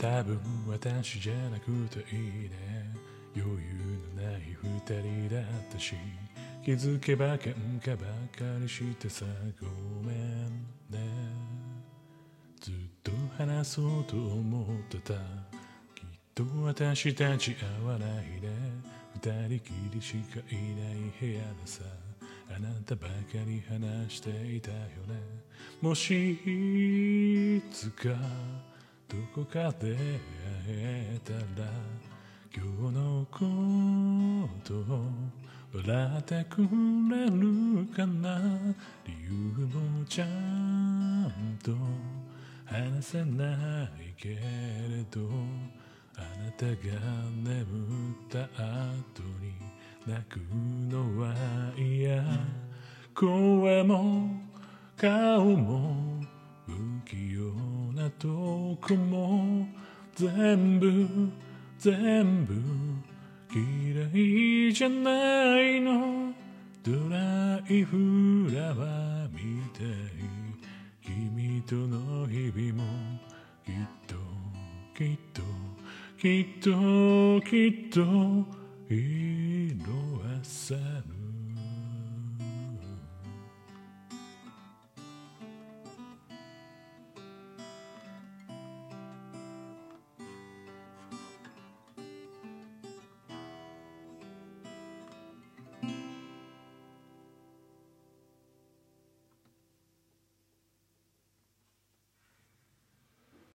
多分私じゃなくていいね。余裕のない二人だったし。気づけば喧嘩ばかりしてさごめんね。ずっと話そうと思ってた。きっと私たち会わないで二人きりしかいない部屋でさ。あなたばかり話していたよね。もしいつかどこかで会えたら今日のこと笑ってくれるかな？理由もちゃんと話せないけれどあなたが眠った後に泣くのは嫌。声も顔もなとこも全部全部嫌いじゃないの。ドライフラワーみたい君との日々もきっときっときっときっと色あさる。